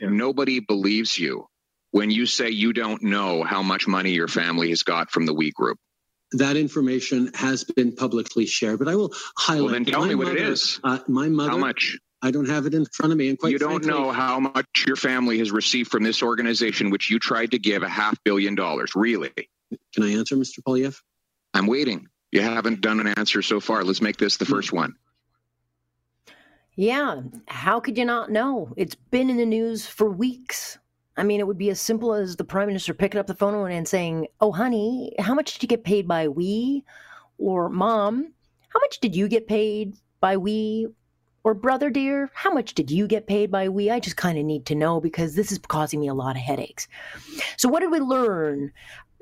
Nobody believes you when you say you don't know how much money your family has got from the We Group. That information has been publicly shared, but I will highlight. Well, then tell me mother, what it is. Uh, my mother. How much? I don't have it in front of me, and quite you don't frankly, know how much your family has received from this organization, which you tried to give a half billion dollars. Really? Can I answer, Mr. Poilievre? I'm waiting. You haven't done an answer so far. Let's make this the first one. Yeah. How could you not know? It's been in the news for weeks. I mean, it would be as simple as the prime minister picking up the phone and saying, Oh, honey, how much did you get paid by we? Or, Mom, how much did you get paid by we? Or, Brother dear, how much did you get paid by we? I just kind of need to know because this is causing me a lot of headaches. So, what did we learn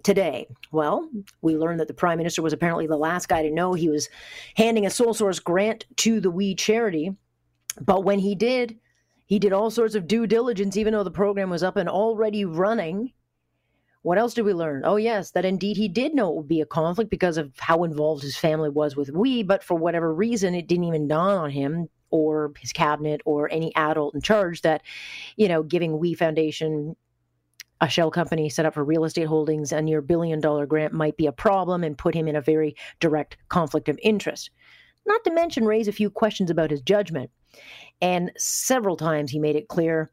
today? Well, we learned that the prime minister was apparently the last guy to know he was handing a sole source grant to the We charity. But when he did, he did all sorts of due diligence, even though the program was up and already running. What else did we learn? Oh, yes, that indeed he did know it would be a conflict because of how involved his family was with we, but for whatever reason, it didn't even dawn on him or his cabinet or any adult in charge that, you know, giving We Foundation a shell company set up for real estate holdings a near billion dollar grant might be a problem and put him in a very direct conflict of interest. Not to mention raise a few questions about his judgment. And several times he made it clear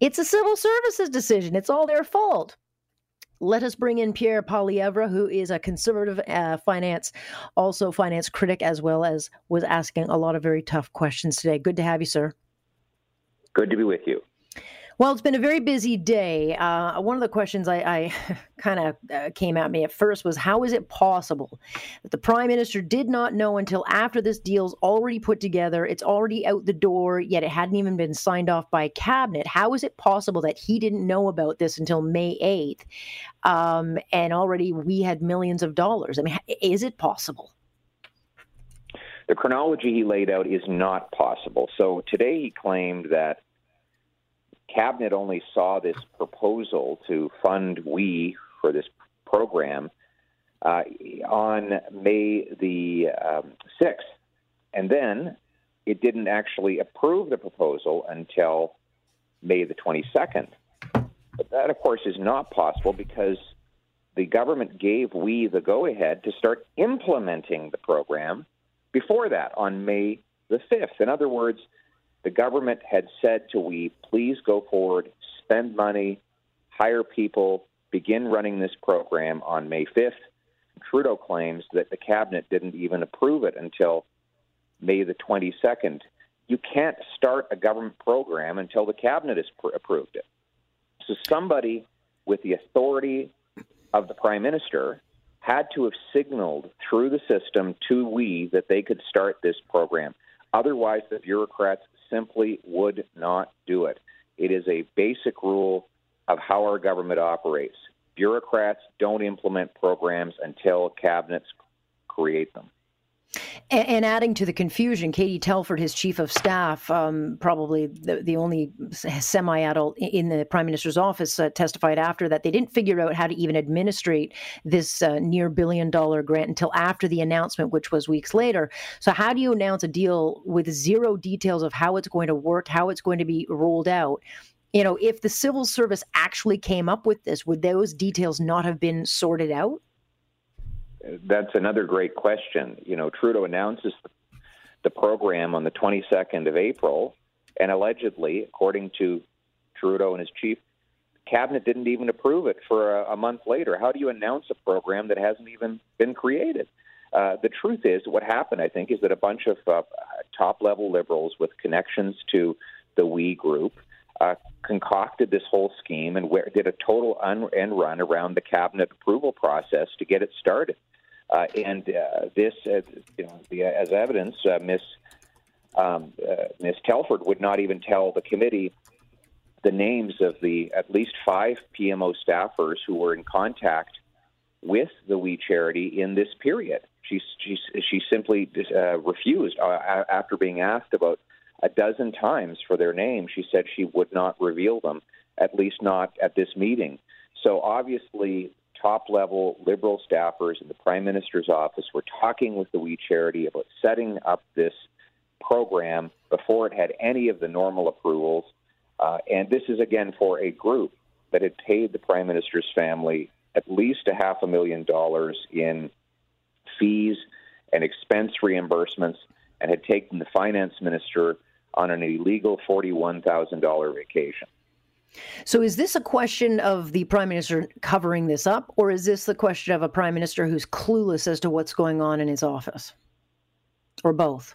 it's a civil services decision, it's all their fault. Let us bring in Pierre Poilievre, who is a conservative uh, finance, also finance critic, as well as was asking a lot of very tough questions today. Good to have you, sir. Good to be with you. Well, it's been a very busy day. Uh, one of the questions I, I kind of uh, came at me at first was how is it possible that the prime minister did not know until after this deal's already put together, it's already out the door, yet it hadn't even been signed off by cabinet? How is it possible that he didn't know about this until May 8th? Um, and already we had millions of dollars. I mean, is it possible? The chronology he laid out is not possible. So today he claimed that cabinet only saw this proposal to fund we for this program uh, on May the um, 6th. And then it didn't actually approve the proposal until May the 22nd. But that, of course, is not possible because the government gave we the go ahead to start implementing the program before that on May the 5th. In other words, the government had said to we, please go forward, spend money, hire people, begin running this program on May 5th. Trudeau claims that the cabinet didn't even approve it until May the 22nd. You can't start a government program until the cabinet has pr- approved it. So somebody with the authority of the prime minister had to have signaled through the system to we that they could start this program. Otherwise, the bureaucrats simply would not do it. It is a basic rule of how our government operates. Bureaucrats don't implement programs until cabinets create them. And, adding to the confusion, Katie Telford, his chief of staff, um, probably the, the only semi adult in the prime minister's office, uh, testified after that they didn't figure out how to even administrate this uh, near billion dollar grant until after the announcement, which was weeks later. So, how do you announce a deal with zero details of how it's going to work, how it's going to be rolled out? You know, if the civil service actually came up with this, would those details not have been sorted out? That's another great question. You know, Trudeau announces the program on the 22nd of April, and allegedly, according to Trudeau and his chief, cabinet didn't even approve it for a, a month later. How do you announce a program that hasn't even been created? Uh, the truth is, what happened, I think, is that a bunch of uh, top level liberals with connections to the We group uh, concocted this whole scheme and where, did a total un- end run around the cabinet approval process to get it started. Uh, and uh, this, uh, you know, the, as evidence, uh, Miss um, uh, Miss Telford would not even tell the committee the names of the at least five PMO staffers who were in contact with the We Charity in this period. She she she simply uh, refused after being asked about a dozen times for their name. She said she would not reveal them, at least not at this meeting. So obviously, top level Liberal staffers in the Prime Minister's office were talking with the We Charity about setting up this program before it had any of the normal approvals. Uh, and this is again for a group that had paid the prime minister's family at least a half a million dollars in fees and expense reimbursements and had taken the finance minister on an illegal $41,000 vacation. So, is this a question of the prime minister covering this up, or is this the question of a prime minister who's clueless as to what's going on in his office, or both?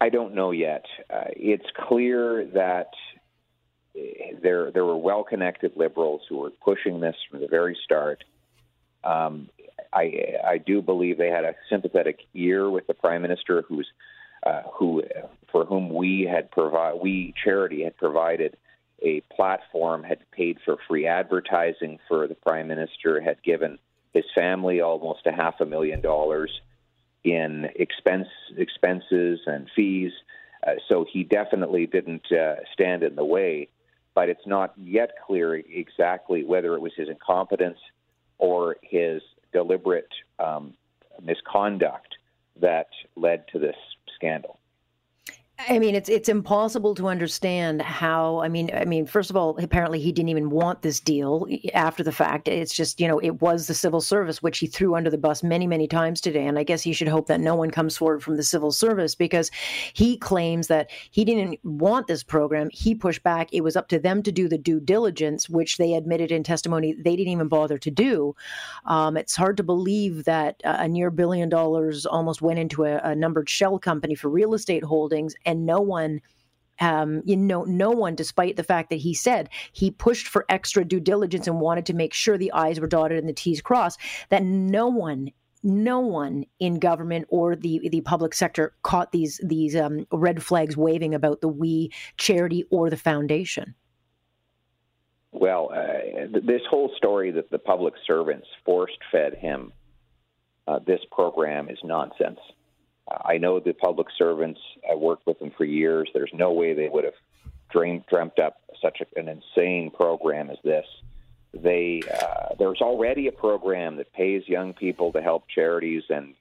I don't know yet. Uh, it's clear that there there were well-connected liberals who were pushing this from the very start. Um, I I do believe they had a sympathetic ear with the prime minister, who's uh, who for whom we had provide we charity had provided a platform, had paid for free advertising for the prime minister, had given his family almost a half a million dollars in expense expenses and fees. Uh, so he definitely didn't uh, stand in the way but it's not yet clear exactly whether it was his incompetence or his deliberate um, misconduct that led to this scandal. I mean, it's it's impossible to understand how. I mean, I mean, first of all, apparently he didn't even want this deal after the fact. It's just you know, it was the civil service which he threw under the bus many many times today, and I guess he should hope that no one comes forward from the civil service because he claims that he didn't want this program. He pushed back. It was up to them to do the due diligence, which they admitted in testimony they didn't even bother to do. Um, it's hard to believe that a near billion dollars almost went into a, a numbered shell company for real estate holdings no one um, you know, no one, despite the fact that he said he pushed for extra due diligence and wanted to make sure the I's were dotted and the T's crossed, that no one, no one in government or the the public sector caught these these um, red flags waving about the we charity or the foundation. Well, uh, this whole story that the public servants forced fed him uh, this program is nonsense. I know the public servants. I worked with them for years. There's no way they would have dreamed, dreamt up such a, an insane program as this. They uh, there's already a program that pays young people to help charities and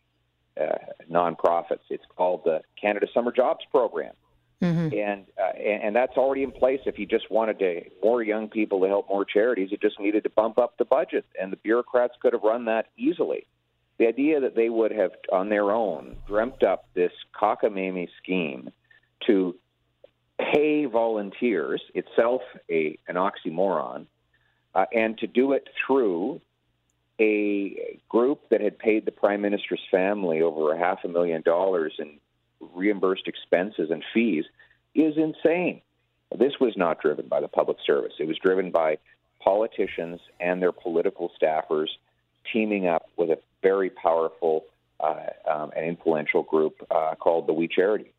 uh, nonprofits. It's called the Canada Summer Jobs Program, mm-hmm. and, uh, and and that's already in place. If you just wanted to more young people to help more charities, it just needed to bump up the budget, and the bureaucrats could have run that easily the idea that they would have, on their own, dreamt up this cockamamie scheme to pay volunteers, itself a, an oxymoron, uh, and to do it through a group that had paid the prime minister's family over a half a million dollars in reimbursed expenses and fees is insane. This was not driven by the public service. It was driven by politicians and their political staffers teaming up with a very powerful uh, um, and influential group uh, called the We Charity.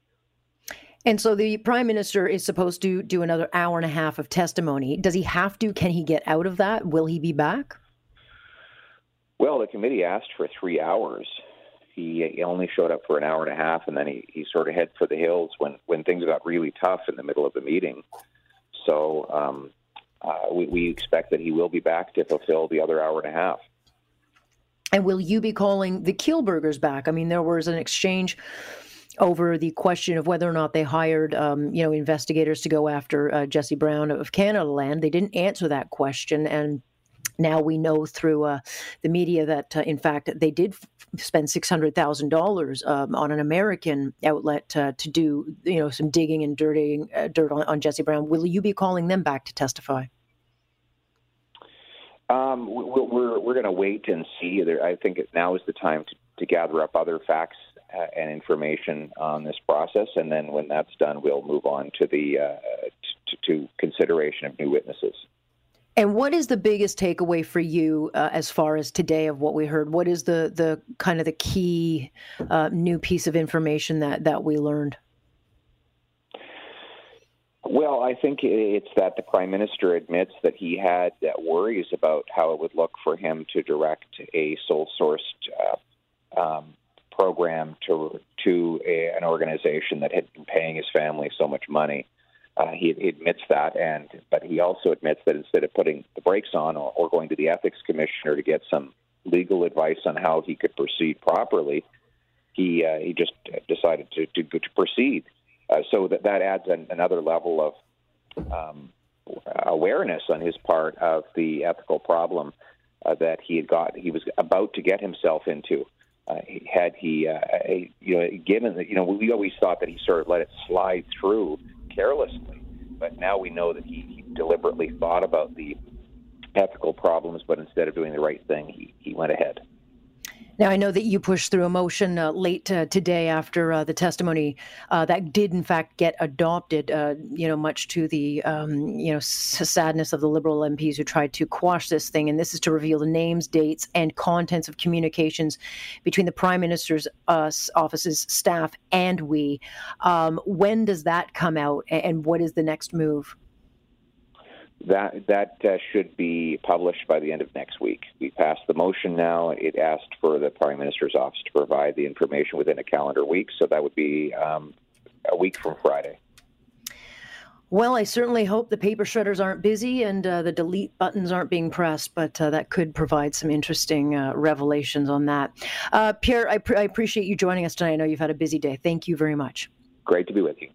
And so the prime minister is supposed to do another hour and a half of testimony. Does he have to? Can he get out of that? Will he be back? Well, the committee asked for three hours. He, only showed up for an hour and a half, and then he, he sort of head for the hills when, when things got really tough in the middle of the meeting. So um, uh, we, we expect that he will be back to fulfill the other hour and a half. And will you be calling the Kielburgers back? I mean, there was an exchange over the question of whether or not they hired, um, you know, investigators to go after uh, Jesse Brown of Canadaland. They didn't answer that question, and now we know through uh, the media that, uh, in fact, they did f- spend six hundred thousand um, dollars on an American outlet uh, to do, you know, some digging and dirting uh, dirt on, on Jesse Brown. Will you be calling them back to testify? Um, we're we're going to wait and see. I think now is the time to, to gather up other facts uh, and information on this process, and then when that's done, we'll move on to the uh, to, to, consideration of new witnesses. And what is the biggest takeaway for you uh, as far as today of what we heard? What is the the kind of the key uh, new piece of information that that we learned? Well, I think it's that the prime minister admits that he had worries about how it would look for him to direct a sole-sourced uh, um, program to to a, an organization that had been paying his family so much money. Uh, he, he, admits that, and but he also admits that instead of putting the brakes on or, or going to the ethics commissioner to get some legal advice on how he could proceed properly, he uh, he just decided to, to to proceed Uh, so that that adds an, another level of um, awareness on his part of the ethical problem uh, that he had got he was about to get himself into. Uh, had he, uh, a, you know, given that, you know, we always thought that he sort of let it slide through carelessly, but now we know that he, he deliberately thought about the ethical problems, but instead of doing the right thing, he, he went ahead. Now, I know that you pushed through a motion uh, late uh, today after uh, the testimony uh, that did, in fact, get adopted, uh, you know, much to the, um, you know, s- sadness of the Liberal MPs who tried to quash this thing. And this is to reveal the names, dates, and contents of communications between the Prime Minister's office's staff and we. Um, when does that come out, and what is the next move? That that uh, should be published by the end of next week. We passed the motion now. It asked for the Prime Minister's office to provide the information within a calendar week, so that would be um, a week from Friday. Well, I certainly hope the paper shredders aren't busy and uh, the delete buttons aren't being pressed, but uh, that could provide some interesting uh, revelations on that. Uh, Pierre, I, pr- I appreciate you joining us tonight. I know you've had a busy day. Thank you very much. Great to be with you.